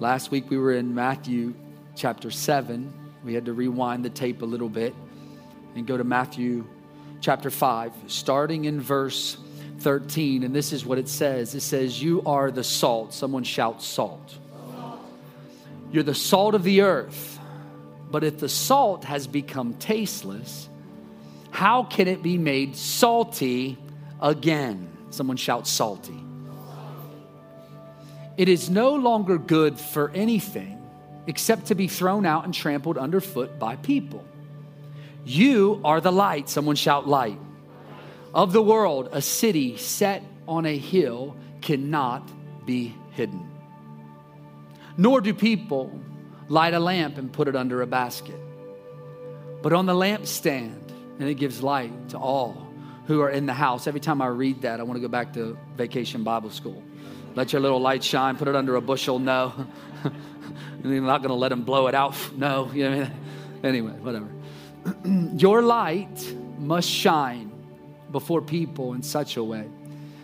Last week we were in Matthew chapter 7. We had to rewind the tape a little bit and go to Matthew chapter 5, starting in verse 13. And this is what it says it says, You are the salt. Someone shout, salt. You're the salt of the earth. But if the salt has become tasteless, how can it be made salty again? Someone shout, salty. It is no longer good for anything except to be thrown out and trampled underfoot by people. You are the light. Someone shout, light. Of the world, a city set on a hill cannot be hidden. Nor do people light a lamp and put it under a basket, but on the lampstand, and it gives light to all who are in the house. Every time I read that, I want to go back to vacation Bible school. Let your little light shine, put it under a bushel. No. You're not going to let them blow it out. No. You know I mean? Anyway, whatever. your light must shine before people in such a way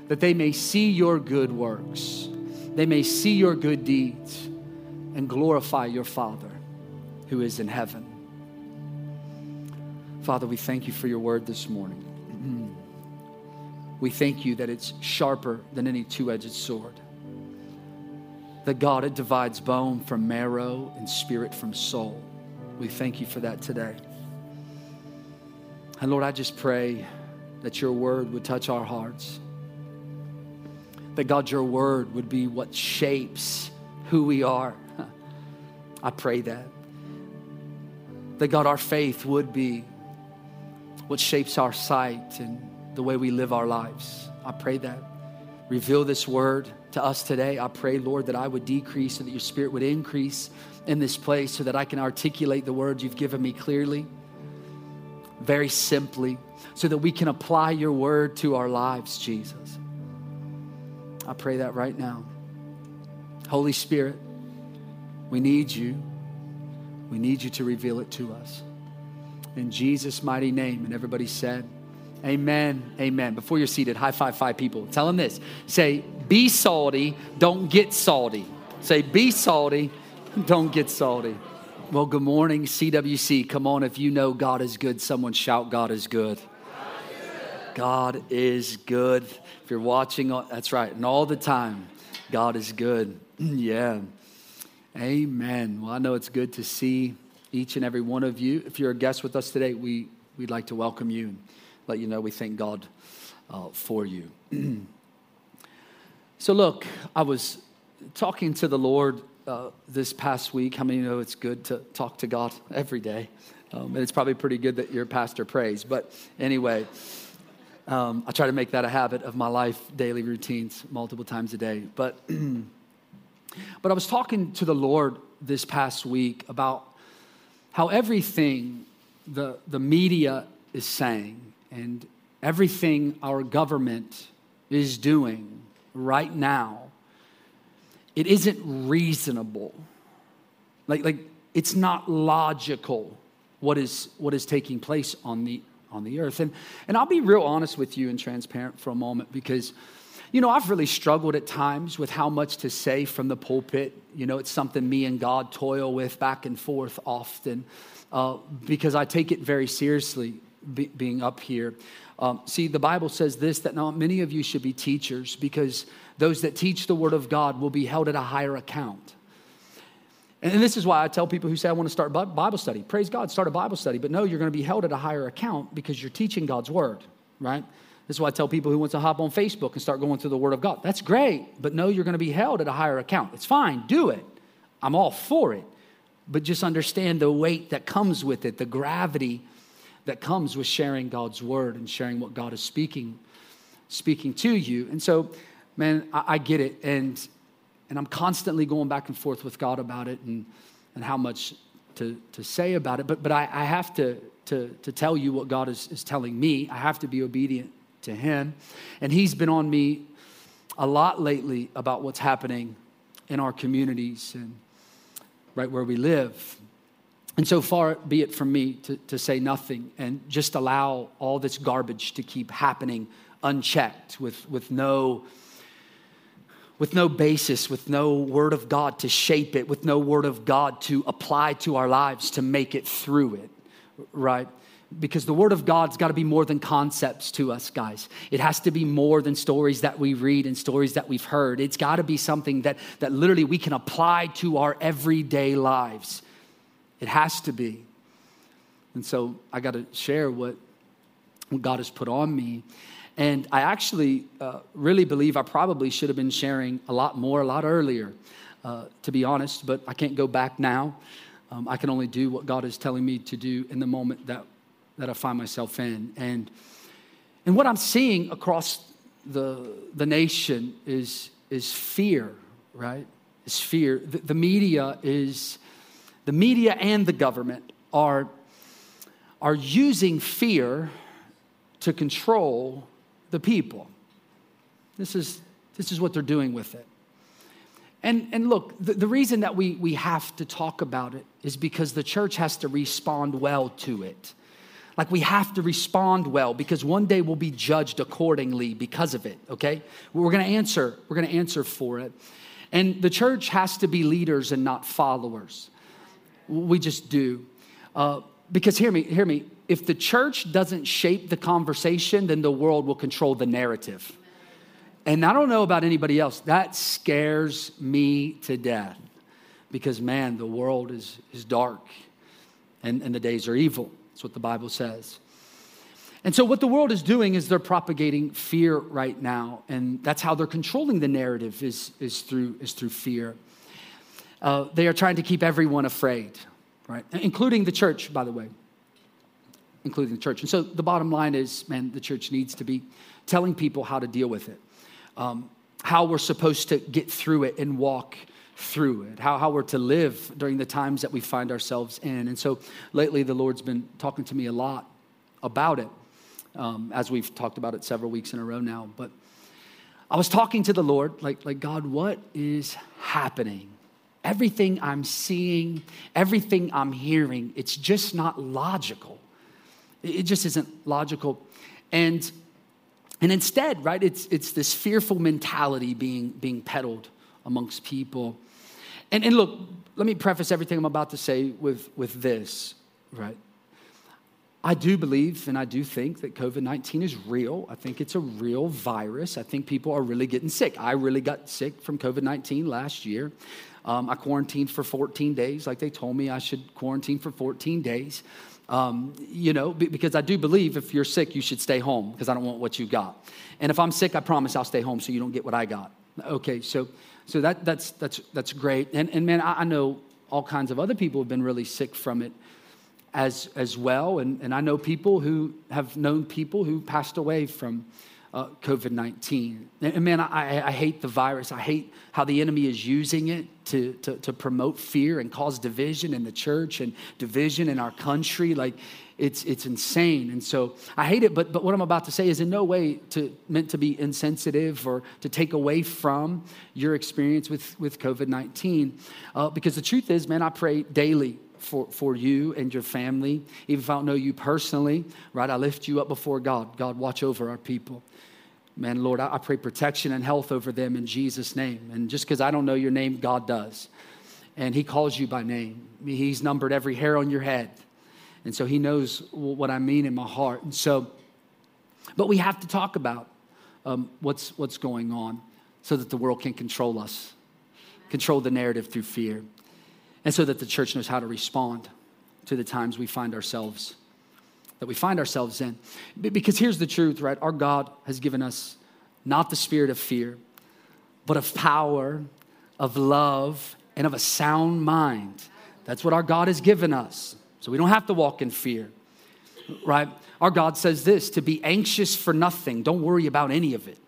that they may see your good works, they may see your good deeds, and glorify your Father who is in heaven. Father, we thank you for your word this morning. We thank you that it's sharper than any two edged sword. That God, it divides bone from marrow and spirit from soul. We thank you for that today. And Lord, I just pray that your word would touch our hearts. That God, your word would be what shapes who we are. I pray that. That God, our faith would be what shapes our sight and the way we live our lives. I pray that. Reveal this word to us today. I pray, Lord, that I would decrease so that your spirit would increase in this place so that I can articulate the words you've given me clearly very simply so that we can apply your word to our lives, Jesus. I pray that right now. Holy Spirit, we need you. We need you to reveal it to us. In Jesus' mighty name. And everybody said, Amen. Amen. Before you're seated, high five five people. Tell them this. Say, be salty, don't get salty. Say, be salty, don't get salty. Well, good morning, CWC. Come on, if you know God is good, someone shout, God is good. God is good. If you're watching, uh, that's right. And all the time, God is good. yeah. Amen. Well, I know it's good to see each and every one of you. If you're a guest with us today, we, we'd like to welcome you let you know we thank God uh, for you. so, look, I was talking to the Lord uh, this past week. How many know it's good to talk to God every day? Um, and it's probably pretty good that your pastor prays. But anyway, um, I try to make that a habit of my life, daily routines, multiple times a day. But, but I was talking to the Lord this past week about how everything the, the media is saying and everything our government is doing right now it isn't reasonable. Like, like it's not logical what is what is taking place on the on the earth. And and I'll be real honest with you and transparent for a moment because you know, I've really struggled at times with how much to say from the pulpit. You know, it's something me and God toil with back and forth often uh, because I take it very seriously be, being up here. Um, see, the Bible says this that not many of you should be teachers because those that teach the word of God will be held at a higher account. And this is why I tell people who say, I want to start Bible study. Praise God, start a Bible study. But no, you're going to be held at a higher account because you're teaching God's word, right? This is why I tell people who want to hop on Facebook and start going through the word of God. That's great, but no, you're going to be held at a higher account. It's fine, do it. I'm all for it. But just understand the weight that comes with it, the gravity that comes with sharing God's word and sharing what God is speaking, speaking to you. And so man, I, I get it. And, and I'm constantly going back and forth with God about it and, and how much to, to say about it. But, but I, I have to, to, to tell you what God is, is telling me. I have to be obedient to Him. And He's been on me a lot lately about what's happening in our communities and right where we live. And so far be it from me to, to say nothing and just allow all this garbage to keep happening unchecked with, with no with no basis, with no word of God to shape it, with no word of God to apply to our lives to make it through it, right? Because the word of God's got to be more than concepts to us, guys. It has to be more than stories that we read and stories that we've heard. It's got to be something that, that literally we can apply to our everyday lives. It has to be. And so I got to share what, what God has put on me. And I actually uh, really believe I probably should have been sharing a lot more, a lot earlier, uh, to be honest, but I can't go back now. Um, I can only do what God is telling me to do in the moment that, that I find myself in. And, and what I'm seeing across the, the nation is, is fear, right? Is fear. The, the media is, the media and the government are, are using fear to control the people. This is, this is what they're doing with it. And, and look, the, the reason that we, we have to talk about it is because the church has to respond well to it. Like we have to respond well because one day we'll be judged accordingly because of it, okay? We're gonna answer, we're gonna answer for it. And the church has to be leaders and not followers. We just do. Uh, because hear me, hear me, if the church doesn't shape the conversation, then the world will control the narrative. And I don't know about anybody else, that scares me to death because, man, the world is, is dark and, and the days are evil. That's what the Bible says. And so, what the world is doing is they're propagating fear right now, and that's how they're controlling the narrative is, is, through, is through fear. Uh, they are trying to keep everyone afraid, right? Including the church, by the way including the church. And so the bottom line is, man, the church needs to be telling people how to deal with it, um, how we're supposed to get through it and walk through it, how, how we're to live during the times that we find ourselves in. And so lately, the Lord's been talking to me a lot about it, um, as we've talked about it several weeks in a row now. But I was talking to the Lord, like, like God, what is happening? Everything I'm seeing, everything I'm hearing, it's just not logical. It just isn't logical. And, and instead, right, it's, it's this fearful mentality being, being peddled amongst people. And, and look, let me preface everything I'm about to say with, with this, right? I do believe and I do think that COVID 19 is real. I think it's a real virus. I think people are really getting sick. I really got sick from COVID 19 last year. Um, I quarantined for 14 days, like they told me I should quarantine for 14 days. Um, you know, because I do believe if you're sick, you should stay home because I don't want what you got. And if I'm sick, I promise I'll stay home so you don't get what I got. Okay, so so that that's that's that's great. And and man, I, I know all kinds of other people have been really sick from it as as well. And and I know people who have known people who passed away from uh, COVID 19. And man, I, I hate the virus. I hate how the enemy is using it to, to, to promote fear and cause division in the church and division in our country. Like, it's, it's insane. And so I hate it, but, but what I'm about to say is in no way to, meant to be insensitive or to take away from your experience with, with COVID 19. Uh, because the truth is, man, I pray daily for, for you and your family. Even if I don't know you personally, right? I lift you up before God. God, watch over our people. Man, Lord, I pray protection and health over them in Jesus' name. And just because I don't know your name, God does. And He calls you by name. He's numbered every hair on your head. And so He knows what I mean in my heart. And so, but we have to talk about um, what's, what's going on so that the world can control us, control the narrative through fear, and so that the church knows how to respond to the times we find ourselves that we find ourselves in. Because here's the truth, right? Our God has given us not the spirit of fear, but of power, of love, and of a sound mind. That's what our God has given us. So we don't have to walk in fear, right? Our God says this to be anxious for nothing, don't worry about any of it.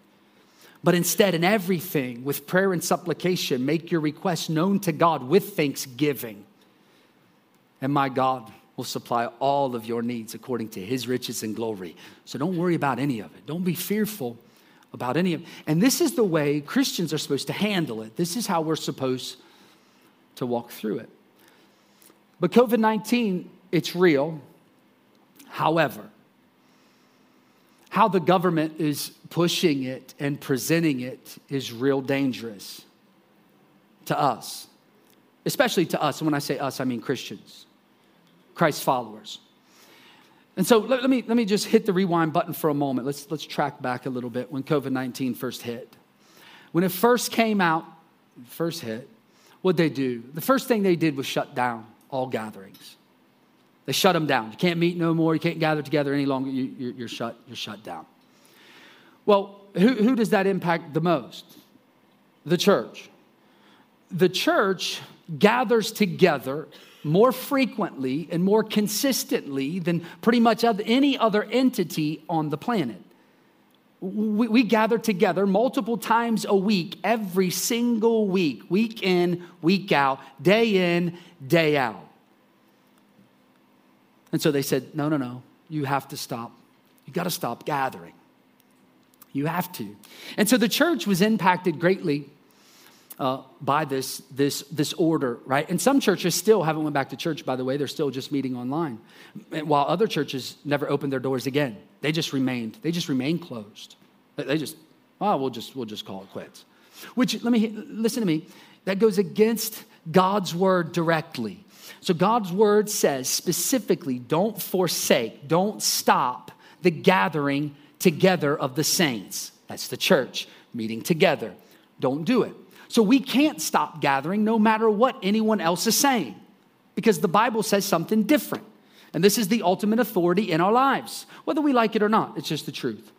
But instead, in everything, with prayer and supplication, make your requests known to God with thanksgiving. And my God will supply all of your needs according to his riches and glory. So don't worry about any of it. Don't be fearful about any of it. And this is the way Christians are supposed to handle it. This is how we're supposed to walk through it. But COVID 19, it's real. However, how the government is pushing it and presenting it is real dangerous to us, especially to us. And when I say us, I mean Christians, Christ followers. And so let, let, me, let me just hit the rewind button for a moment. Let's, let's track back a little bit when COVID 19 first hit. When it first came out, first hit, what'd they do? The first thing they did was shut down all gatherings. They shut them down. You can't meet no more. You can't gather together any longer. You, are shut, you're shut down. Well, who, who does that impact the most? The church. The church gathers together more frequently and more consistently than pretty much any other entity on the planet. We, we, gather together multiple times a week, every single week, week in, week out, day in, day out. And so they said, No, no, no, you have to stop. You got to stop gathering. You have to. And so the church was impacted greatly uh, by this, this, this order, right? And some churches still haven't went back to church, by the way. They're still just meeting online. While other churches never opened their doors again. They just remained, they just remained closed. They just, oh, we'll just, we'll just call it quits. Which, let me, listen to me, that goes against God's word directly. So God's word says specifically don't forsake, don't stop the gathering together of the saints. That's the church meeting together. Don't do it. So we can't stop gathering no matter what anyone else is saying because the Bible says something different. And this is the ultimate authority in our lives, whether we like it or not. It's just the truth.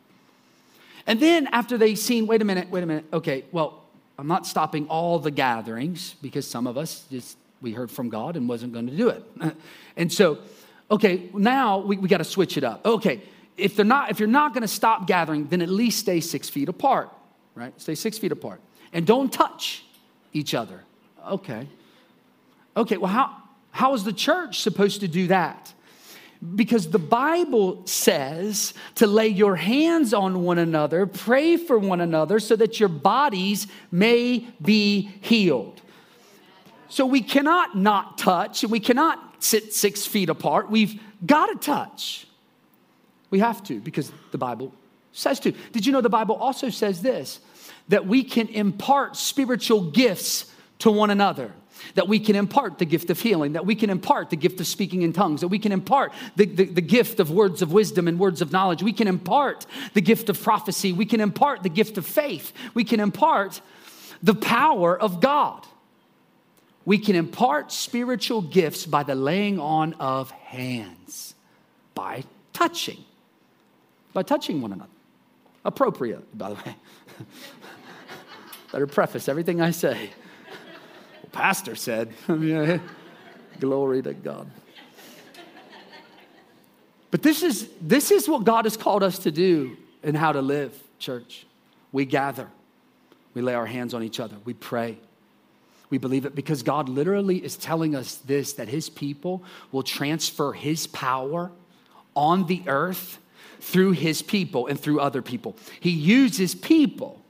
And then after they've seen, wait a minute, wait a minute, okay, well, I'm not stopping all the gatherings because some of us just we heard from God and wasn't going to do it. And so, okay, now we, we got to switch it up. Okay, if they're not, if you're not going to stop gathering, then at least stay six feet apart, right? Stay six feet apart. And don't touch each other. Okay. Okay, well, how, how is the church supposed to do that? Because the Bible says to lay your hands on one another, pray for one another, so that your bodies may be healed. So we cannot not touch and we cannot sit six feet apart. We've got to touch. We have to because the Bible says to. Did you know the Bible also says this? That we can impart spiritual gifts to one another. That we can impart the gift of healing, that we can impart the gift of speaking in tongues, that we can impart the, the, the, gift of words of wisdom and words of knowledge. We can impart the gift of prophecy. We can impart the gift of faith. We can impart the power of God. We can impart spiritual gifts by the laying on of hands, by touching, by touching one another. Appropriate, by the way. Better preface everything I say. Well, pastor said, glory to God. But this is, this is what God has called us to do and how to live, church. We gather, we lay our hands on each other, we pray, we believe it because God literally is telling us this that His people will transfer His power on the earth through His people and through other people. He uses people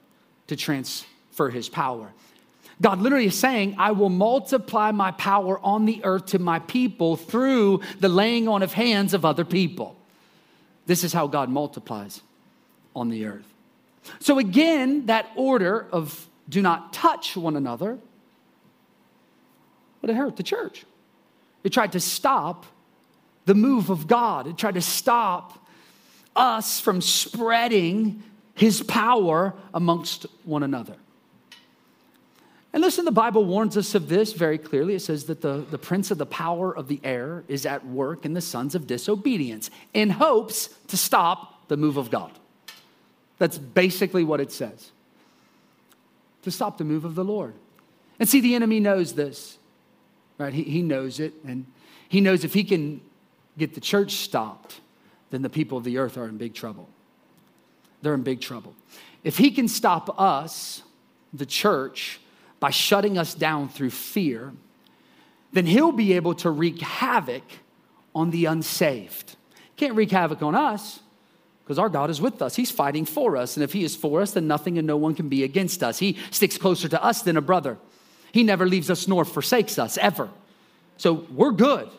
to transfer His power. God literally is saying, I will multiply my power on the earth to my people through the laying on of hands of other people. This is how God multiplies on the earth. So, again, that order of do not touch one another but it hurt the church. It tried to stop the move of God, it tried to stop us from spreading his power amongst one another. And listen, the Bible warns us of this very clearly. It says that the, the prince of the power of the air is at work in the sons of disobedience in hopes to stop the move of God. That's basically what it says to stop the move of the Lord. And see, the enemy knows this right? He, he knows it, and he knows if he can get the church stopped, then the people of the earth are in big trouble. They're in big trouble. If he can stop us, the church, by shutting us down through fear, then he'll be able to wreak havoc on the unsaved. Can't wreak havoc on us because our God is with us. He's fighting for us. And if He is for us, then nothing and no one can be against us. He sticks closer to us than a brother. He never leaves us nor forsakes us, ever. So we're good.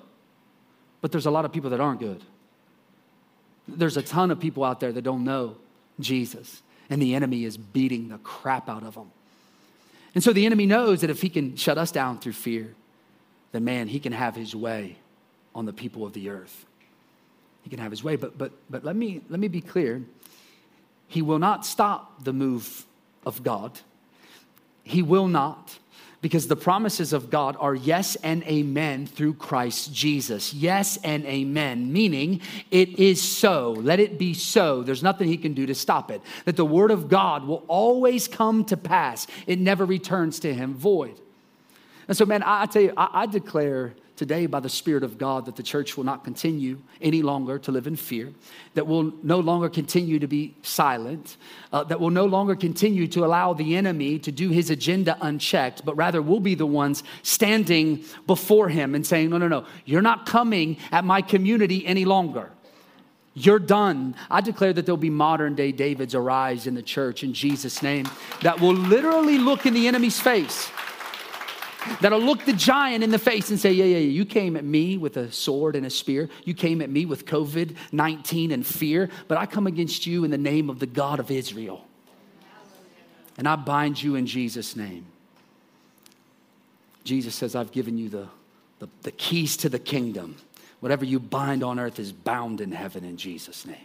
But there's a lot of people that aren't good. There's a ton of people out there that don't know Jesus, and the enemy is beating the crap out of them. And so the enemy knows that if he can shut us down through fear, then man, he can have his way on the people of the earth. He can have his way. But, but, but let, me, let me be clear he will not stop the move of God. He will not because the promises of God are yes and amen through Christ Jesus. Yes and amen, meaning it is so. Let it be so. There's nothing he can do to stop it. That the word of God will always come to pass, it never returns to him void. And so, man, I, I tell you, I, I declare today by the Spirit of God that the church will not continue any longer to live in fear, that will no longer continue to be silent, uh, that will no longer continue to allow the enemy to do his agenda unchecked, but rather we'll be the ones standing before him and saying, No, no, no, you're not coming at my community any longer. You're done. I declare that there'll be modern day Davids arise in the church in Jesus' name that will literally look in the enemy's face that'll look the giant in the face and say, Yeah, yeah, yeah, you came at me with a sword and a spear. You came at me with COVID 19 and fear, but I come against you in the name of the God of Israel. And I bind you in Jesus' name. Jesus says, I've given you the, the, the keys to the kingdom. Whatever you bind on earth is bound in heaven in Jesus' name.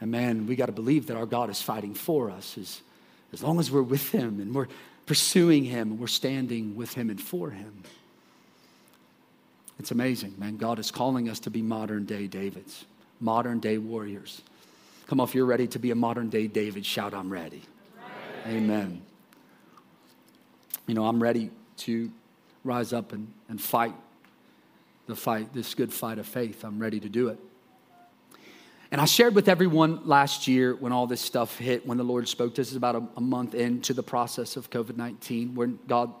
And man, we got to believe that our God is fighting for us as, as long as we're with Him and we're pursuing Him, we're standing with Him and for Him. It's amazing, man. God is calling us to be modern day Davids, modern day warriors. Come on, if you're ready to be a modern day David, shout, I'm ready. ready. Amen. You know, I'm ready to rise up and, and fight the fight, this good fight of faith. I'm ready to do it. And I shared with everyone last year when all this stuff hit, when the Lord spoke to us about a, a month into the process of COVID 19, when God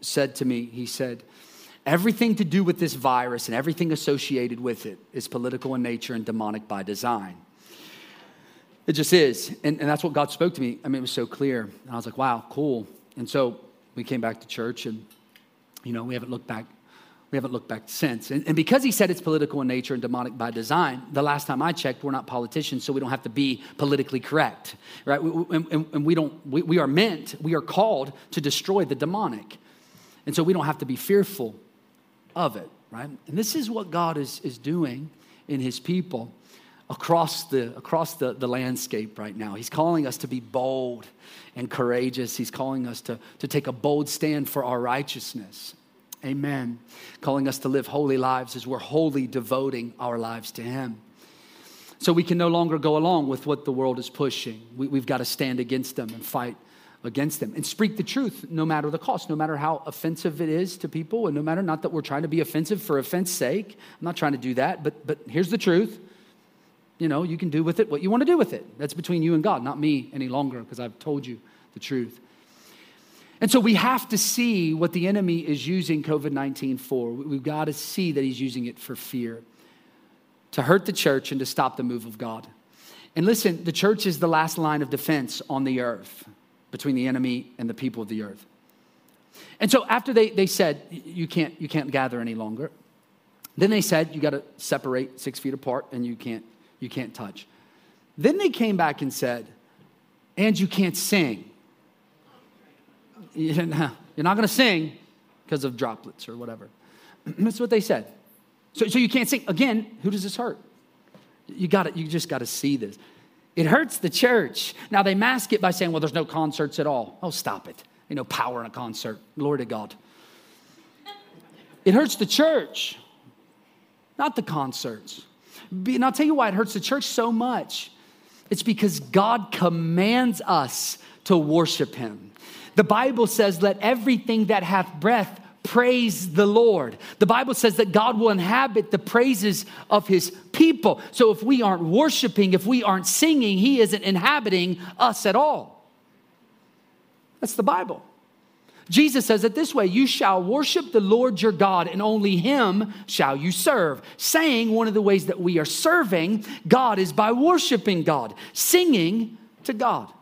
said to me, He said, Everything to do with this virus and everything associated with it is political in nature and demonic by design. It just is. And, and that's what God spoke to me. I mean, it was so clear. And I was like, wow, cool. And so we came back to church and, you know, we haven't looked back we haven't looked back since. And, and, because he said it's political in nature and demonic by design, the last time I checked, we're not politicians, so we don't have to be politically correct, right? We, and, and, we don't, we, we are meant, we are called to destroy the demonic. And so we don't have to be fearful of it, right? And this is what God is, is doing in his people across the across the, the landscape right now. He's calling us to be bold and courageous. He's calling us to, to take a bold stand for our righteousness. Amen. Calling us to live holy lives as we're wholly devoting our lives to Him. So we can no longer go along with what the world is pushing. We, have got to stand against them and fight against them and speak the truth no matter the cost, no matter how offensive it is to people, and no matter not that we're trying to be offensive for offense sake. I'm not trying to do that, but, but here's the truth. You know, you can do with it what you want to do with it. That's between you and God, not me any longer, because I've told you the truth. And so we have to see what the enemy is using COVID 19 for. We've got to see that he's using it for fear, to hurt the church and to stop the move of God. And listen, the church is the last line of defense on the earth between the enemy and the people of the earth. And so after they, they said, you can't, you can't gather any longer, then they said, you got to separate six feet apart and you can't, you can't touch. Then they came back and said, and you can't sing you're not, going to sing because of droplets or whatever. That's what they said. So, so you can't sing. Again, who does this hurt? You got You just got to see this. It hurts the church. Now they mask it by saying, "Well, there's no concerts at all." Oh, stop it. You know, power in a concert. Glory to God. It hurts the church, not the concerts. And I'll tell you why it hurts the church so much. It's because God commands us to worship Him. The Bible says, Let everything that hath breath praise the Lord. The Bible says that God will inhabit the praises of his people. So if we aren't worshiping, if we aren't singing, he isn't inhabiting us at all. That's the Bible. Jesus says it this way You shall worship the Lord your God, and only him shall you serve. Saying one of the ways that we are serving God is by worshiping God, singing to God.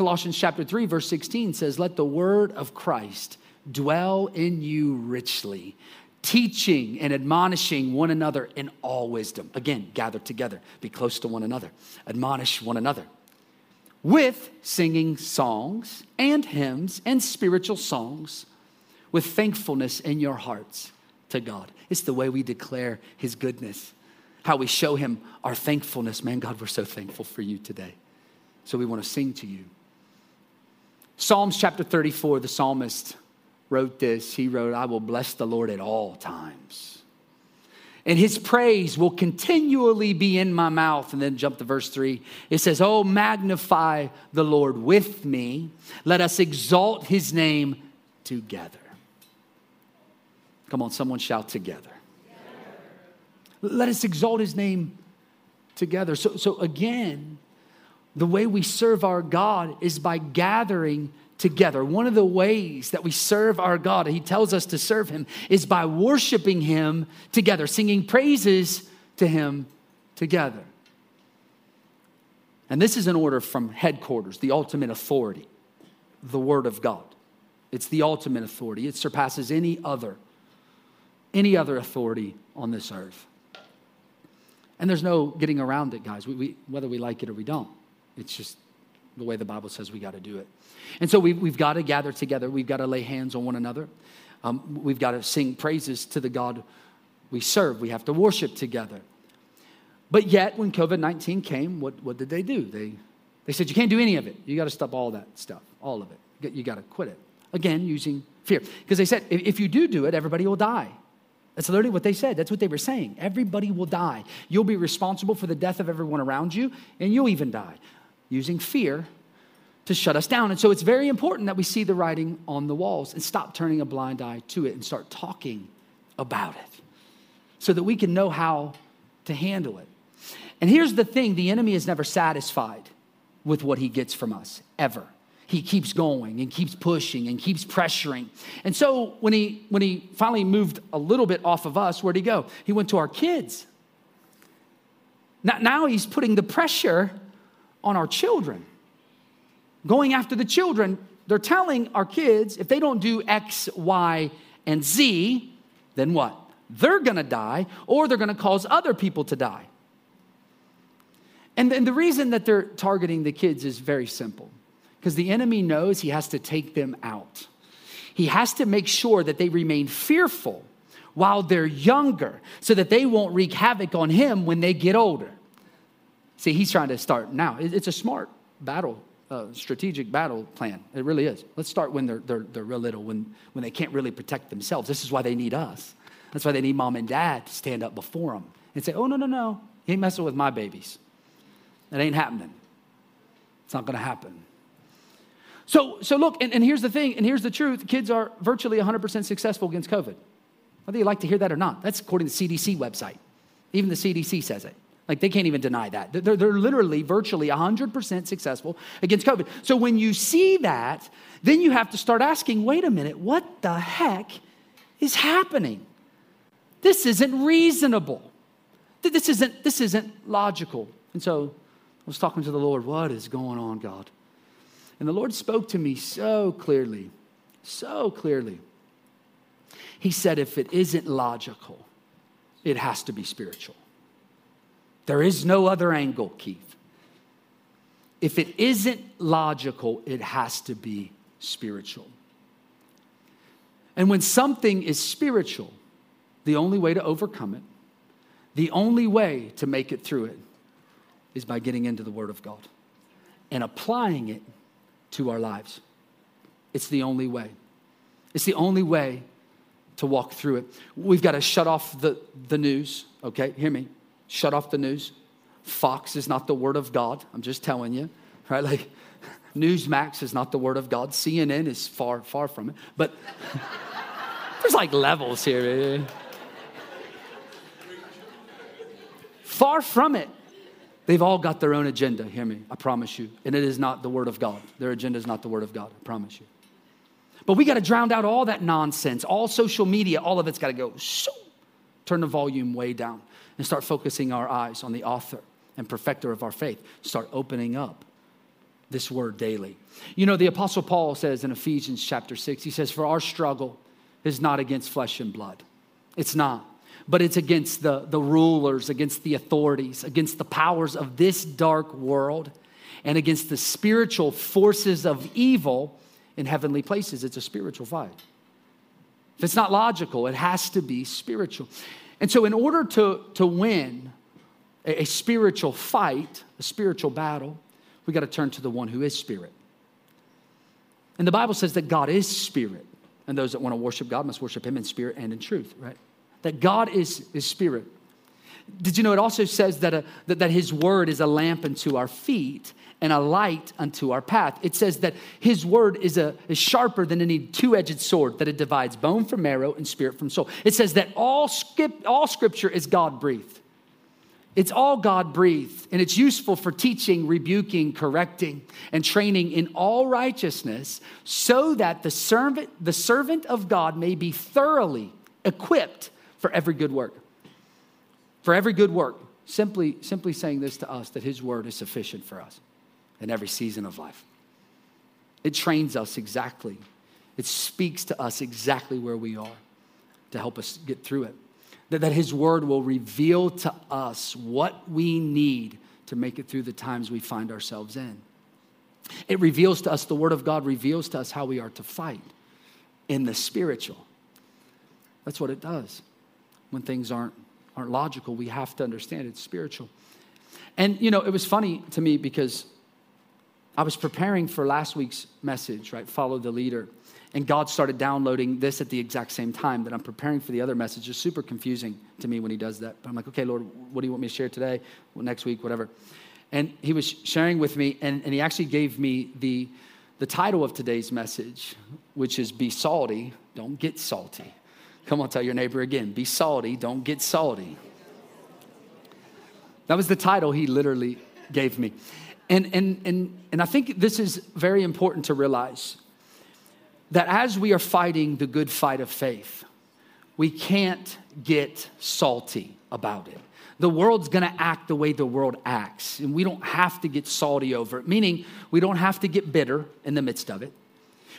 Colossians chapter 3, verse 16 says, Let the word of Christ dwell in you richly, teaching and admonishing one another in all wisdom. Again, gather together, be close to one another, admonish one another with singing songs and hymns and spiritual songs with thankfulness in your hearts to God. It's the way we declare His goodness, how we show Him our thankfulness. Man, God, we're so thankful for you today. So we want to sing to you. Psalms chapter 34, the psalmist wrote this. He wrote, I will bless the Lord at all times. And his praise will continually be in my mouth. And then jump to verse three. It says, Oh, magnify the Lord with me. Let us exalt his name together. Come on, someone shout together. together. Let us exalt his name together. So, so again, the way we serve our God is by gathering together. One of the ways that we serve our God, he tells us to serve him, is by worshiping him together, singing praises to him together. And this is an order from headquarters, the ultimate authority, the Word of God. It's the ultimate authority. It surpasses any other, any other authority on this earth. And there's no getting around it, guys, we, we, whether we like it or we don't. It's just the way the Bible says we got to do it. And so we've, we've got to gather together. We've got to lay hands on one another. Um, we've got to sing praises to the God we serve. We have to worship together. But yet, when COVID 19 came, what, what did they do? They, they said, You can't do any of it. You got to stop all that stuff, all of it. You got to quit it. Again, using fear. Because they said, if, if you do do it, everybody will die. That's literally what they said. That's what they were saying. Everybody will die. You'll be responsible for the death of everyone around you, and you'll even die using fear to shut us down. And so it's very important that we see the writing on the walls and stop turning a blind eye to it and start talking about it so that we can know how to handle it. And here's the thing the enemy is never satisfied with what he gets from us, ever. He keeps going and keeps pushing and keeps pressuring. And so when he when he finally moved a little bit off of us, where'd he go? He went to our kids. Now, now he's putting the pressure on our children. Going after the children, they're telling our kids if they don't do X, Y, and Z, then what? They're gonna die, or they're gonna cause other people to die. And, the reason that they're targeting the kids is very simple because the enemy knows he has to take them out. He has to make sure that they remain fearful while they're younger so that they won't wreak havoc on him when they get older. See, he's trying to start now. It's a smart battle, uh, strategic battle plan. It really is. Let's start when they're, they're, they're real little, when, when they can't really protect themselves. This is why they need us. That's why they need mom and dad to stand up before them and say, oh, no, no, no. He ain't messing with my babies. That ain't happening. It's not going to happen. So, so look, and, and here's the thing, and here's the truth kids are virtually 100% successful against COVID. Whether you like to hear that or not, that's according to the CDC website. Even the CDC says it. Like they can't even deny that. They're, they're literally virtually 100% successful against COVID. So when you see that, then you have to start asking wait a minute, what the heck is happening? This isn't reasonable. This isn't, this isn't logical. And so I was talking to the Lord, what is going on, God? And the Lord spoke to me so clearly, so clearly. He said, if it isn't logical, it has to be spiritual. There is no other angle, Keith. If it isn't logical, it has to be spiritual. And when something is spiritual, the only way to overcome it, the only way to make it through it, is by getting into the Word of God and applying it to our lives. It's the only way. It's the only way to walk through it. We've got to shut off the, the news, okay? Hear me shut off the news. Fox is not the word of God. I'm just telling you, right? Like, Newsmax is not the word of God. CNN is far, far from it. But there's like levels here. Far from it. They've all got their own agenda, hear me, I promise you. And it is not the word of God. Their agenda is not the word of God, I promise you. But we got to drown out all that nonsense, all social media, all of it's got to go. Turn the volume way down and start focusing our eyes on the author and perfecter of our faith. Start opening up this word daily. You know, the Apostle Paul says in Ephesians chapter 6, he says, For our struggle is not against flesh and blood. It's not. But it's against the, the rulers, against the authorities, against the powers of this dark world, and against the spiritual forces of evil in heavenly places. It's a spiritual fight. If it's not logical, it has to be spiritual. And so, in order to, to win a, a spiritual fight, a spiritual battle, we got to turn to the one who is spirit. And the Bible says that God is spirit, and those that want to worship God must worship him in spirit and in truth, right? That God is, is spirit. Did you know it also says that, a, that, that his word is a lamp unto our feet and a light unto our path? It says that his word is, a, is sharper than any two edged sword, that it divides bone from marrow and spirit from soul. It says that all, skip, all scripture is God breathed. It's all God breathed, and it's useful for teaching, rebuking, correcting, and training in all righteousness, so that the servant, the servant of God may be thoroughly equipped for every good work. For every good work. Simply, simply saying this to us that His word is sufficient for us in every season of life. It trains us exactly, it speaks to us exactly where we are to help us get through it that, that His Word will reveal to us what we need to make it through the times we find ourselves in. It reveals to us, the Word of God reveals to us how we are to fight in the spiritual. That's what it does. When things aren't, aren't logical, we have to understand it's spiritual. And, you know, it was funny to me because I was preparing for last week's message, right? Follow the leader. And God started downloading this at the exact same time that I'm preparing for the other message. It's super confusing to me when He does that. But I'm like, okay, Lord, what do you want me to share today? Well, next week, whatever. And He was sharing with me, and, and He actually gave me the, the title of today's message, which is Be Salty, Don't Get Salty. Come on, tell your neighbor again Be salty, don't get salty. That was the title He literally gave me. And, and, and, and I think this is very important to realize that as we are fighting the good fight of faith, we can't get salty about it. The world's gonna act the way the world acts, and we don't have to get salty over it, meaning we don't have to get bitter in the midst of it.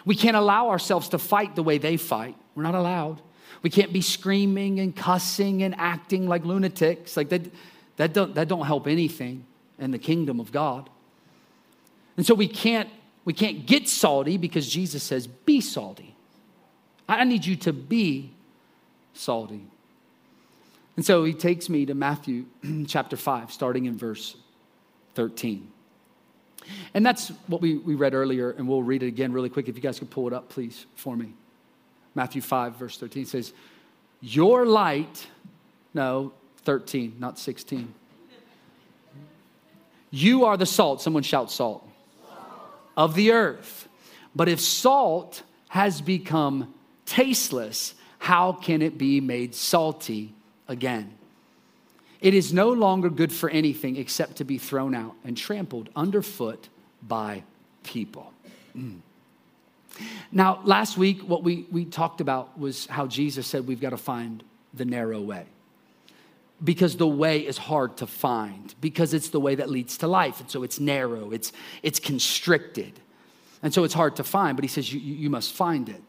We can't allow ourselves to fight the way they fight. We're not allowed. We can't be screaming and cussing and acting like lunatics. Like that, that, don't, that don't help anything in the kingdom of God. And so we can't we can't get salty because Jesus says, be salty. I need you to be salty. And so he takes me to Matthew chapter 5, starting in verse 13. And that's what we, we read earlier, and we'll read it again really quick. If you guys could pull it up, please, for me. Matthew 5, verse 13 says, Your light, no, 13, not 16. You are the salt. Someone shout salt of the earth. But if salt has become tasteless, how can it be made salty again? It is no longer good for anything except to be thrown out and trampled underfoot by people. Mm. Now, last week, what we, we talked about was how Jesus said we've got to find the narrow way because the way is hard to find because it's the way that leads to life and so it's narrow it's it's constricted. And so it's hard to find but he says you, you must find it.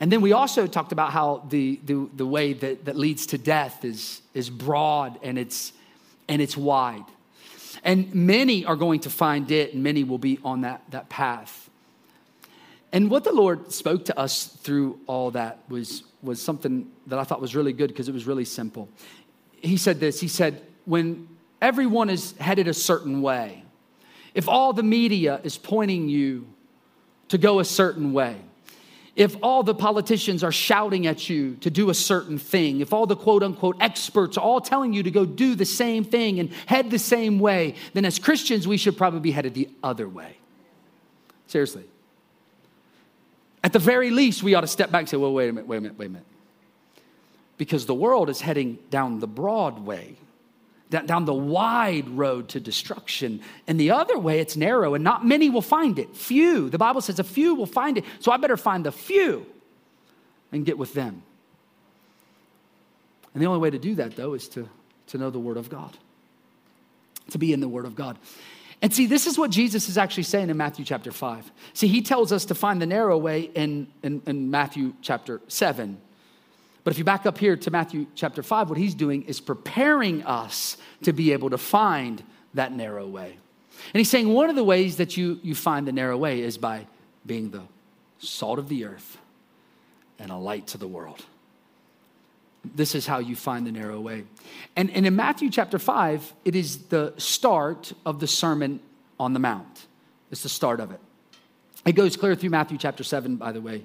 And then we also talked about how the, the, the way that, that leads to death is, is broad and it's and it's wide. And many are going to find it and many will be on that, that path. And what the lord spoke to us through all that was was something that i thought was really good because it was really simple he said this he said, when everyone is headed a certain way, if all the media is pointing you to go a certain way, if all the politicians are shouting at you to do a certain thing, if all the quote unquote experts are all telling you to go do the same thing and head the same way, then as Christians, we should probably be headed the other way. Seriously. At the very least, we ought to step back and say, well, wait a minute, wait a minute, wait a minute because the world is heading down the broad way, down the wide road to destruction. And the other way, it's narrow, and not many will find it. Few. The Bible says a few will find it. So I better find the few and get with them. And the only way to do that, though, is to, to know the Word of God, to be in the Word of God. And see, this is what Jesus is actually saying in Matthew chapter 5. See, he tells us to find the narrow way in, in, in Matthew chapter 7. But if you back up here to Matthew chapter 5, what he's doing is preparing us to be able to find that narrow way. And he's saying one of the ways that you, you find the narrow way is by being the salt of the earth and a light to the world. This is how you find the narrow way. And, and in Matthew chapter 5, it is the start of the Sermon on the Mount. It's the start of it. It goes clear through Matthew chapter 7, by the way.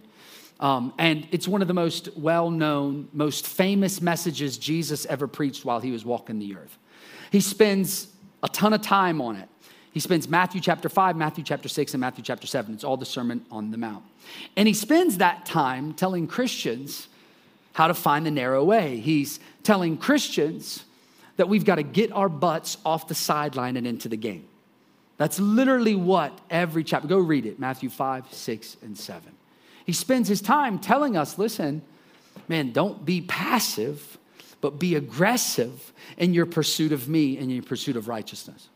Um, and it's one of the most well known, most famous messages Jesus ever preached while he was walking the earth. He spends a ton of time on it. He spends Matthew chapter 5, Matthew chapter 6, and Matthew chapter 7. It's all the Sermon on the Mount. And he spends that time telling Christians how to find the narrow way. He's telling Christians that we've got to get our butts off the sideline and into the game. That's literally what every chapter, go read it Matthew 5, 6, and 7. He spends his time telling us listen, man, don't be passive, but be aggressive in your pursuit of me and your pursuit of righteousness.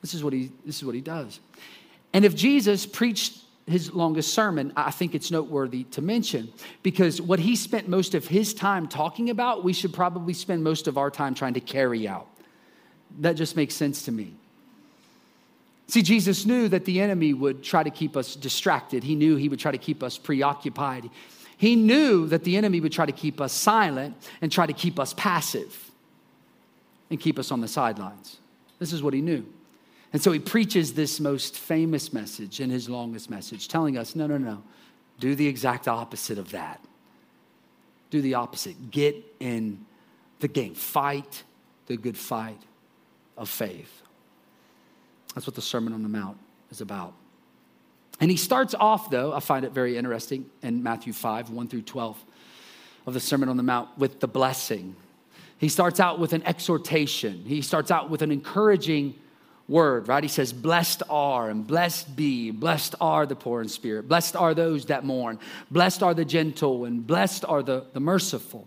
This is what he, this is what he does. And if Jesus preached his longest sermon, I think it's noteworthy to mention because what he spent most of his time talking about, we should probably spend most of our time trying to carry out. That just makes sense to me. See, Jesus knew that the enemy would try to keep us distracted. He knew he would try to keep us preoccupied. He knew that the enemy would try to keep us silent and try to keep us passive and keep us on the sidelines. This is what he knew. And so he preaches this most famous message in his longest message, telling us no, no, no, do the exact opposite of that. Do the opposite. Get in the game, fight the good fight of faith. That's what the Sermon on the Mount is about. And he starts off, though, I find it very interesting in Matthew 5, 1 through 12 of the Sermon on the Mount, with the blessing. He starts out with an exhortation, he starts out with an encouraging word, right? He says, Blessed are and blessed be, blessed are the poor in spirit, blessed are those that mourn, blessed are the gentle, and blessed are the, the merciful.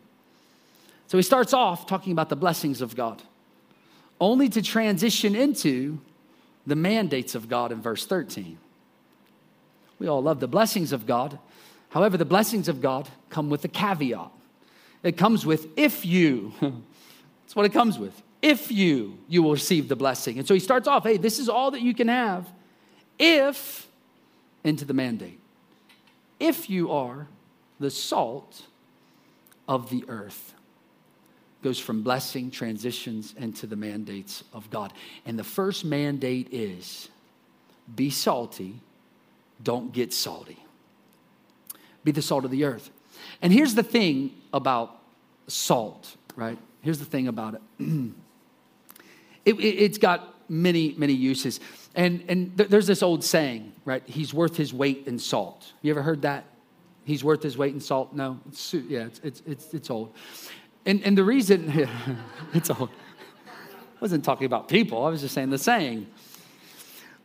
So he starts off talking about the blessings of God, only to transition into the mandates of God in verse 13. We all love the blessings of God. However, the blessings of God come with a caveat. It comes with if you. That's what it comes with if you, you will receive the blessing. And so he starts off, hey, this is all that you can have if, into the mandate, if you are the salt of the earth. Goes from blessing, transitions into the mandates of God. And the first mandate is be salty, don't get salty. Be the salt of the earth. And here's the thing about salt, right? Here's the thing about it. It, it, has got many, many uses. And, and th- there's this old saying, right? He's worth his weight in salt. You ever heard that? He's worth his weight in salt? No, it's, yeah, it's, it's, it's, it's old. And, and the reason, it's all, I wasn't talking about people, I was just saying the saying.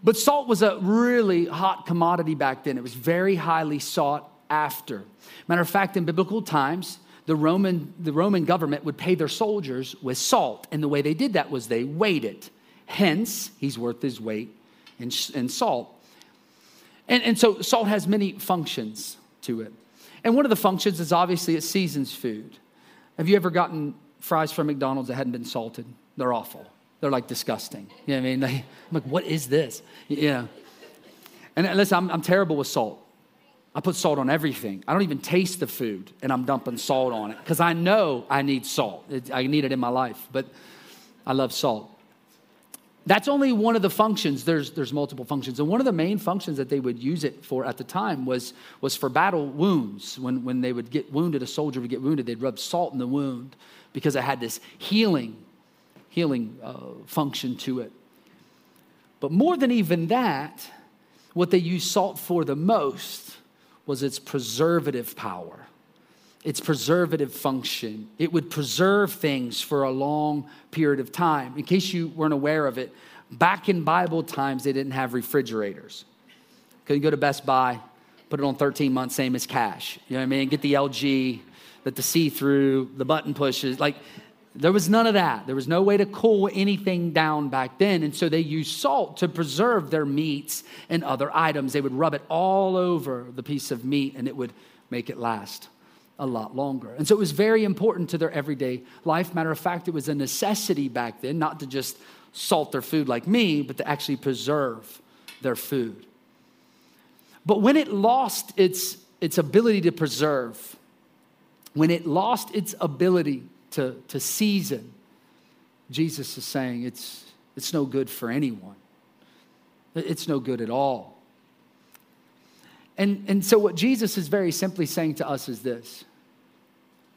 But salt was a really hot commodity back then. It was very highly sought after. Matter of fact, in biblical times, the Roman, the Roman government would pay their soldiers with salt. And the way they did that was they weighed it. Hence, he's worth his weight in, in salt. And, and so salt has many functions to it. And one of the functions is obviously it seasons food. Have you ever gotten fries from McDonald's that hadn't been salted? They're awful. They're like disgusting. You know what I mean? I'm like, what is this? Yeah. And uh, listen, I'm, I'm terrible with salt. I put salt on everything. I don't even taste the food and I'm dumping salt on it because I know I need salt. It, I need it in my life, but I love salt. That's only one of the functions. There's, there's multiple functions. And one of the main functions that they would use it for at the time was, was for battle wounds. When, when they would get wounded, a soldier would get wounded, they'd rub salt in the wound because it had this healing, healing uh, function to it. But more than even that, what they use salt for the most was its preservative power, its preservative function. It would preserve things for a long period of time. In case you weren't aware of it, back in Bible times, they didn't have refrigerators. Couldn't go to Best Buy, put it on 13 months, same as cash. You know what I mean? Get the LG, that the see through, the button pushes. Like, there was none of that. There was no way to cool anything down back then. And so they used salt to preserve their meats and other items. They would rub it all over the piece of meat and it would make it last a lot longer. And so it was very important to their everyday life. Matter of fact, it was a necessity back then, not to just salt their food like me, but to actually preserve their food. But when it lost its, its ability to preserve, when it lost its ability to, to season, Jesus is saying it's, it's no good for anyone. It's no good at all. And, and so, what Jesus is very simply saying to us is this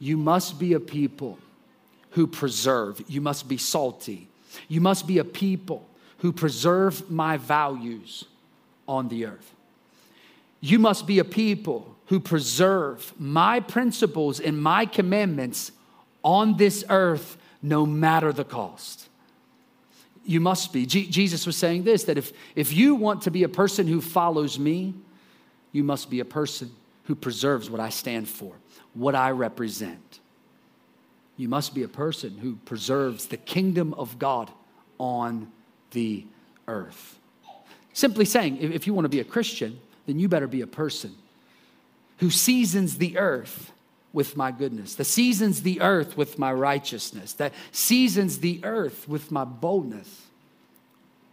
you must be a people who preserve, you must be salty, you must be a people who preserve my values on the earth. You must be a people who preserve my principles and my commandments on this earth no matter the cost. You must be. Jesus was saying this that if, if you want to be a person who follows me, you must be a person who preserves what I stand for, what I represent. You must be a person who preserves the kingdom of God on the earth. Simply saying, if you want to be a Christian, then you better be a person who seasons the earth with my goodness, that seasons the earth with my righteousness, that seasons the earth with my boldness.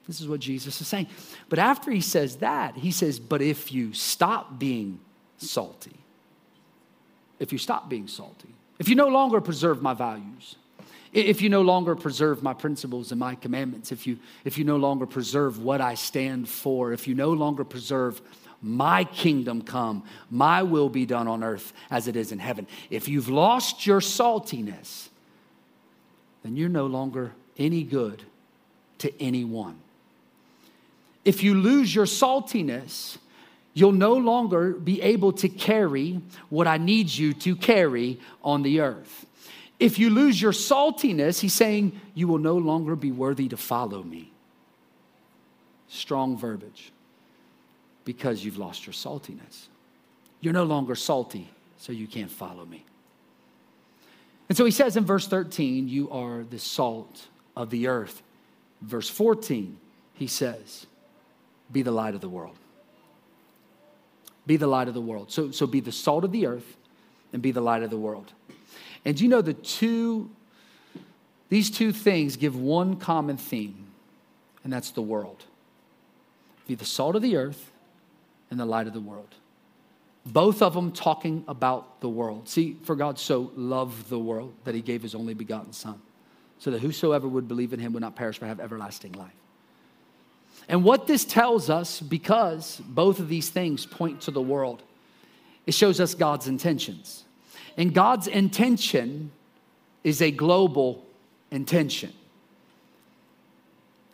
This is what Jesus is saying. But after he says that, he says, But if you stop being salty, if you stop being salty, if you no longer preserve my values, if you no longer preserve my principles and my commandments, if you, if you no longer preserve what I stand for, if you no longer preserve my kingdom come, my will be done on earth as it is in heaven. If you've lost your saltiness, then you're no longer any good to anyone. If you lose your saltiness, you'll no longer be able to carry what I need you to carry on the earth. If you lose your saltiness, he's saying you will no longer be worthy to follow me. Strong verbiage because you've lost your saltiness. You're no longer salty, so you can't follow me. And so he says in verse 13, You are the salt of the earth. Verse 14, he says, Be the light of the world. Be the light of the world. So, so be the salt of the earth and be the light of the world. And you know the two, these two things give one common theme, and that's the world. Be the salt of the earth and the light of the world. Both of them talking about the world. See, for God so loved the world that he gave his only begotten Son, so that whosoever would believe in him would not perish but have everlasting life. And what this tells us, because both of these things point to the world, it shows us God's intentions. And God's intention is a global intention,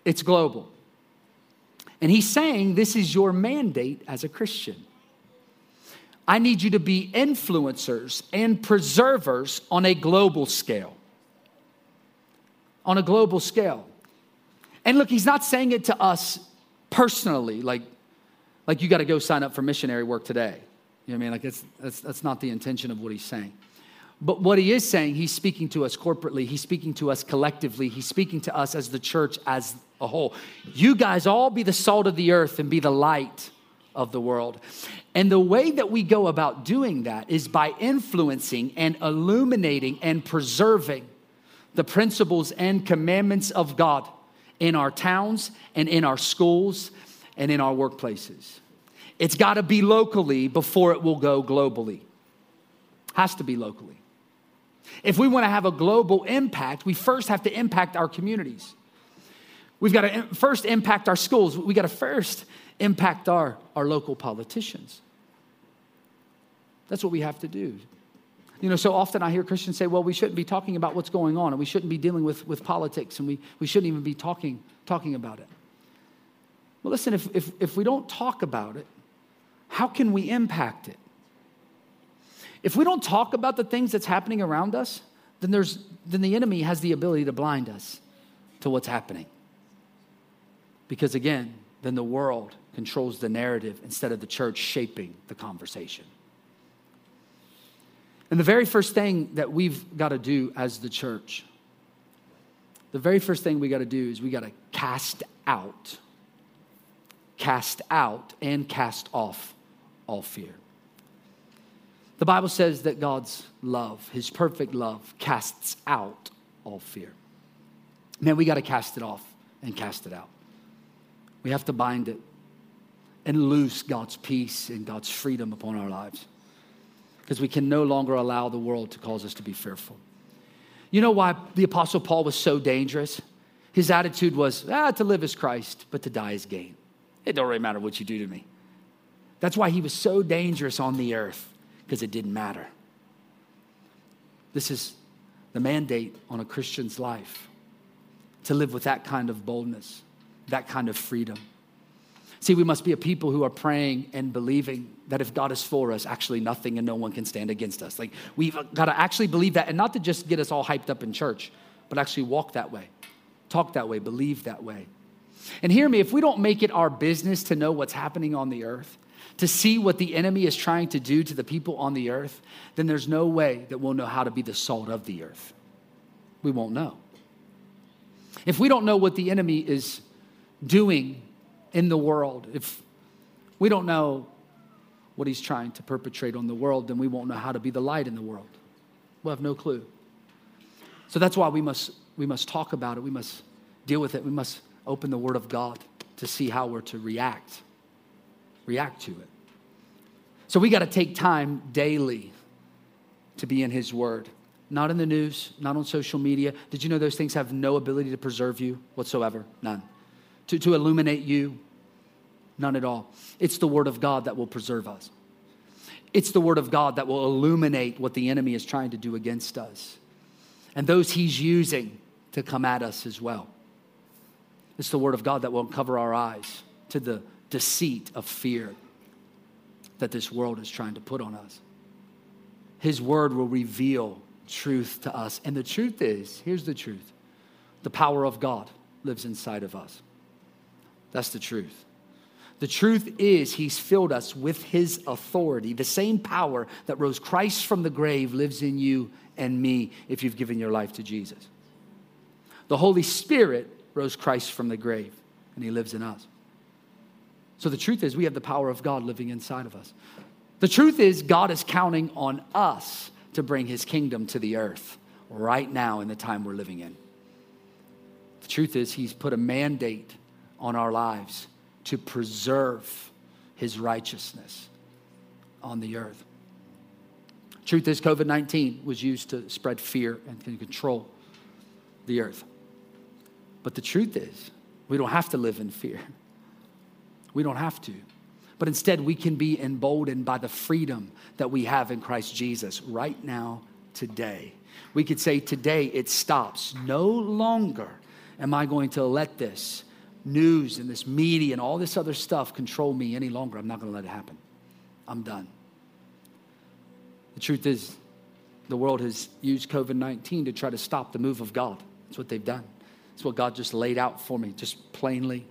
it's global. And he's saying this is your mandate as a Christian. I need you to be influencers and preservers on a global scale. On a global scale. And look, he's not saying it to us personally, like, like you got to go sign up for missionary work today. You know what I mean? Like, that's, that's, that's not the intention of what he's saying. But what he is saying, he's speaking to us corporately, he's speaking to us collectively, he's speaking to us as the church as a whole. You guys all be the salt of the earth and be the light of the world. And the way that we go about doing that is by influencing and illuminating and preserving the principles and commandments of God in our towns and in our schools and in our workplaces. It's got to be locally before it will go globally. Has to be locally. If we want to have a global impact, we first have to impact our communities. We've got to first impact our schools. We've got to first impact our, our local politicians. That's what we have to do. You know, so often I hear Christians say, well, we shouldn't be talking about what's going on and we shouldn't be dealing with, with politics and we, we shouldn't even be talking, talking about it. Well, listen, if, if, if we don't talk about it, how can we impact it? If we don't talk about the things that's happening around us, then, there's, then the enemy has the ability to blind us to what's happening. Because again, then the world controls the narrative instead of the church shaping the conversation. And the very first thing that we've got to do as the church, the very first thing we got to do is we got to cast out, cast out, and cast off all fear. The Bible says that God's love, his perfect love, casts out all fear. Man, we got to cast it off and cast it out. We have to bind it and loose God's peace and God's freedom upon our lives because we can no longer allow the world to cause us to be fearful. You know why the Apostle Paul was so dangerous? His attitude was, ah, to live is Christ, but to die is gain. It don't really matter what you do to me. That's why he was so dangerous on the earth, because it didn't matter. This is the mandate on a Christian's life to live with that kind of boldness, that kind of freedom. See, we must be a people who are praying and believing that if God is for us, actually nothing and no one can stand against us. Like, we've got to actually believe that, and not to just get us all hyped up in church, but actually walk that way, talk that way, believe that way. And hear me, if we don't make it our business to know what's happening on the earth, to see what the enemy is trying to do to the people on the earth, then there's no way that we'll know how to be the salt of the earth. We won't know. If we don't know what the enemy is doing in the world, if we don't know what he's trying to perpetrate on the world, then we won't know how to be the light in the world. We'll have no clue. So that's why we must, we must talk about it. We must deal with it. We must open the Word of God to see how we're to react, react to it. So we got to take time daily to be in His Word. Not in the news, not on social media. Did you know those things have no ability to preserve you whatsoever? None. To, to illuminate you, None at all. It's the Word of God that will preserve us. It's the Word of God that will illuminate what the enemy is trying to do against us and those he's using to come at us as well. It's the Word of God that will uncover our eyes to the deceit of fear that this world is trying to put on us. His Word will reveal truth to us. And the truth is here's the truth the power of God lives inside of us. That's the truth. The truth is, He's filled us with His authority. The same power that rose Christ from the grave lives in you and me if you've given your life to Jesus. The Holy Spirit rose Christ from the grave, and He lives in us. So the truth is, we have the power of God living inside of us. The truth is, God is counting on us to bring His kingdom to the earth right now in the time we're living in. The truth is, He's put a mandate on our lives to preserve his righteousness on the earth. Truth is, COVID 19 was used to spread fear and control the earth. But the truth is, we don't have to live in fear. We don't have to. But instead, we can be emboldened by the freedom that we have in Christ Jesus right now, today. We could say, Today it stops. No longer am I going to let this news and this media and all this other stuff control me any longer. I'm not going to let it happen. I'm done. The truth is, the world has used COVID 19 to try to stop the move of God. That's what they've done. That's what God just laid out for me, just plainly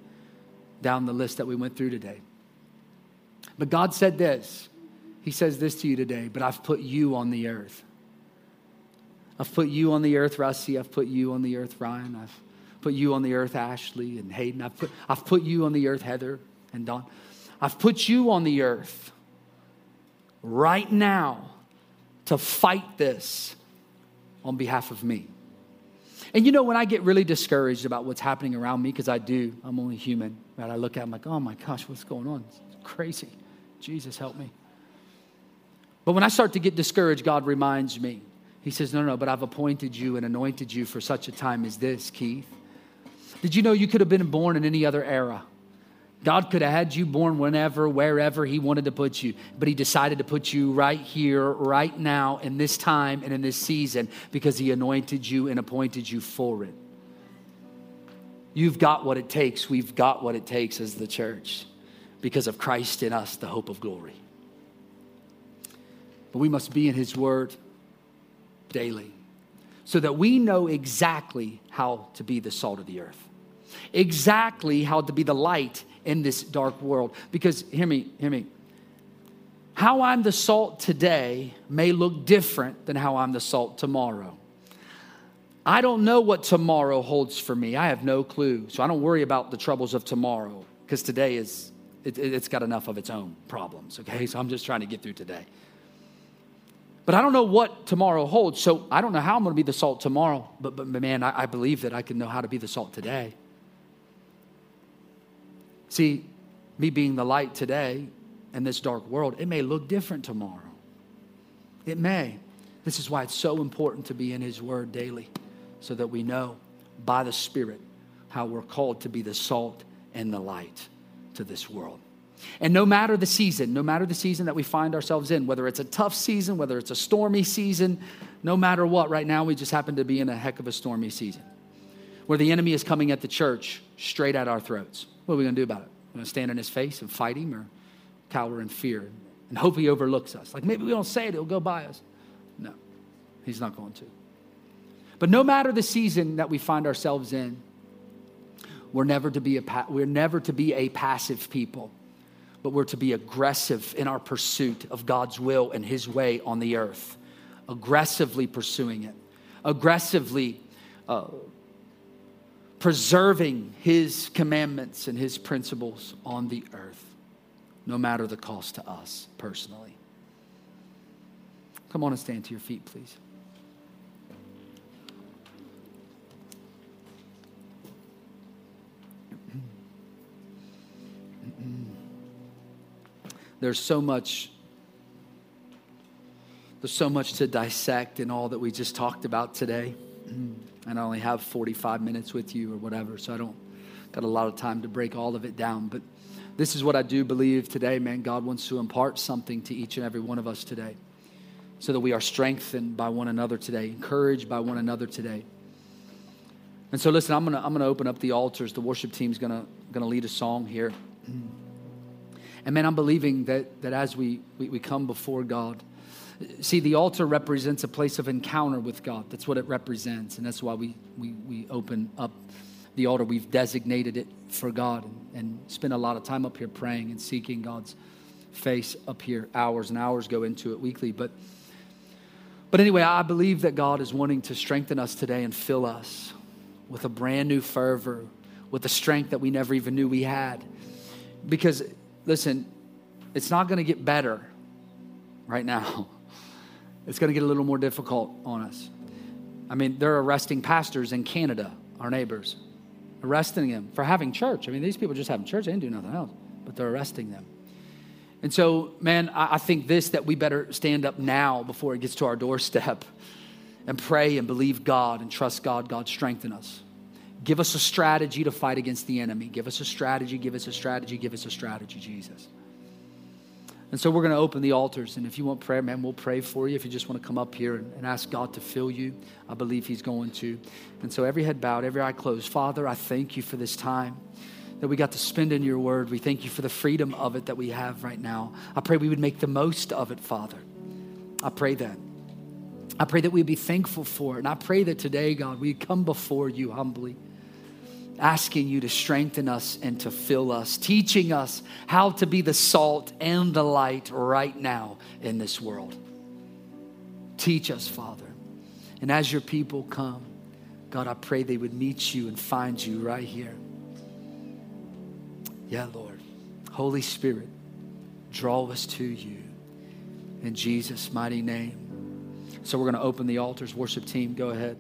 down the list that we went through today. But God said this He says this to you today, but I've put you on the earth. I've put you on the earth, Rusty. I've put you on the earth, Ryan. I've put you on the earth, Ashley and Hayden. I've put, I've put you on the earth, Heather and Don. I've put you on the earth right now to fight this on behalf of me. And you know, when I get really discouraged about what's happening around me, because I do, I'm only human, right? I look at it, I'm like, oh my gosh, what's going on? It's crazy. Jesus, help me. But when I start to get discouraged, God reminds me. He says, no, no, but I've appointed you and anointed you for such a time as this, Keith. Did you know you could have been born in any other era? God could have had you born whenever, wherever He wanted to put you, but He decided to put you right here, right now, in this time and in this season because He anointed you and appointed you for it. You've got what it takes. We've got what it takes as the church because of Christ in us, the hope of glory. But we must be in His Word daily so that we know exactly how to be the salt of the earth exactly how to be the light in this dark world. Because, hear me, hear me. How I'm the salt today may look different than how I'm the salt tomorrow. I don't know what tomorrow holds for me. I have no clue. So I don't worry about the troubles of tomorrow because today is, it, has got enough of its own problems, okay? So I'm just trying to get through today. But I don't know what tomorrow holds. So I don't know how I'm going to be the salt tomorrow. But, but man, I, I believe that I can know how to be the salt today. See, me being the light today in this dark world, it may look different tomorrow. It may. This is why it's so important to be in His Word daily so that we know by the Spirit how we're called to be the salt and the light to this world. And no matter the season, no matter the season that we find ourselves in, whether it's a tough season, whether it's a stormy season, no matter what, right now we just happen to be in a heck of a stormy season where the enemy is coming at the church straight at our throats. What are we going to do about it? We're going to stand in his face and fight him or cower in fear and hope he overlooks us. Like maybe we don't say it, it'll go by us. No, he's not going to. But no matter the season that we find ourselves in, we're never to be a, we're never to be a passive people but we're to be aggressive in our pursuit of God's will and His way on the earth, aggressively pursuing it, aggressively uh, preserving His commandments and His principles on the earth, no matter the cost to us personally. Come on and stand to your feet, please. There's so much there's so much to dissect in all that we just talked about today. Mm. And I only have 45 minutes with you or whatever, so I don't got a lot of time to break all of it down. But this is what I do believe today, man. God wants to impart something to each and every one of us today so that we are strengthened by one another today, encouraged by one another today. And so, listen, I'm going to I'm gonna open up the altars. The worship team's going to gonna lead a song here. And man, I'm believing that, that as we, we, we come before God, see, the altar represents a place of encounter with God. That's what it represents. And that's why we, we, we open up the altar. We've designated it for God and, and spend a lot of time up here praying and seeking God's face up here. Hours and hours go into it weekly. But, but anyway, I believe that God is wanting to strengthen us today and fill us with a brand new fervor, with the strength that we never even knew we had. Because listen, it's not going to get better right now. It's going to get a little more difficult on us. I mean, they're arresting pastors in Canada, our neighbors, arresting them for having church. I mean, these people just having church, they didn't do nothing else, but they're arresting them. And so, man, I, think this that we better stand up now before it gets to our doorstep and pray and believe God and trust God. God strengthen us. Give us a strategy to fight against the enemy. Give us a strategy, give us a strategy, give us a strategy, Jesus. And so we're going to open the altars. And if you want prayer, man, we'll pray for you. If you just want to come up here and, and, ask God to fill you, I believe He's going to. And so every head bowed, every eye closed. Father, I thank you for this time that we got to spend in your word. We thank you for the freedom of it that we have right now. I pray we would make the most of it, Father. I pray that. I pray that we'd be thankful for it. And I pray that today, God, we come before you humbly asking you to strengthen us and to fill us, teaching us how to be the salt and the light right now in this world. Teach us, Father. And as your people come, God, I pray they would meet you and find you right here. Yeah, Lord. Holy Spirit, draw us to you in Jesus' mighty name. So we're going to open the altars. Worship team, go ahead.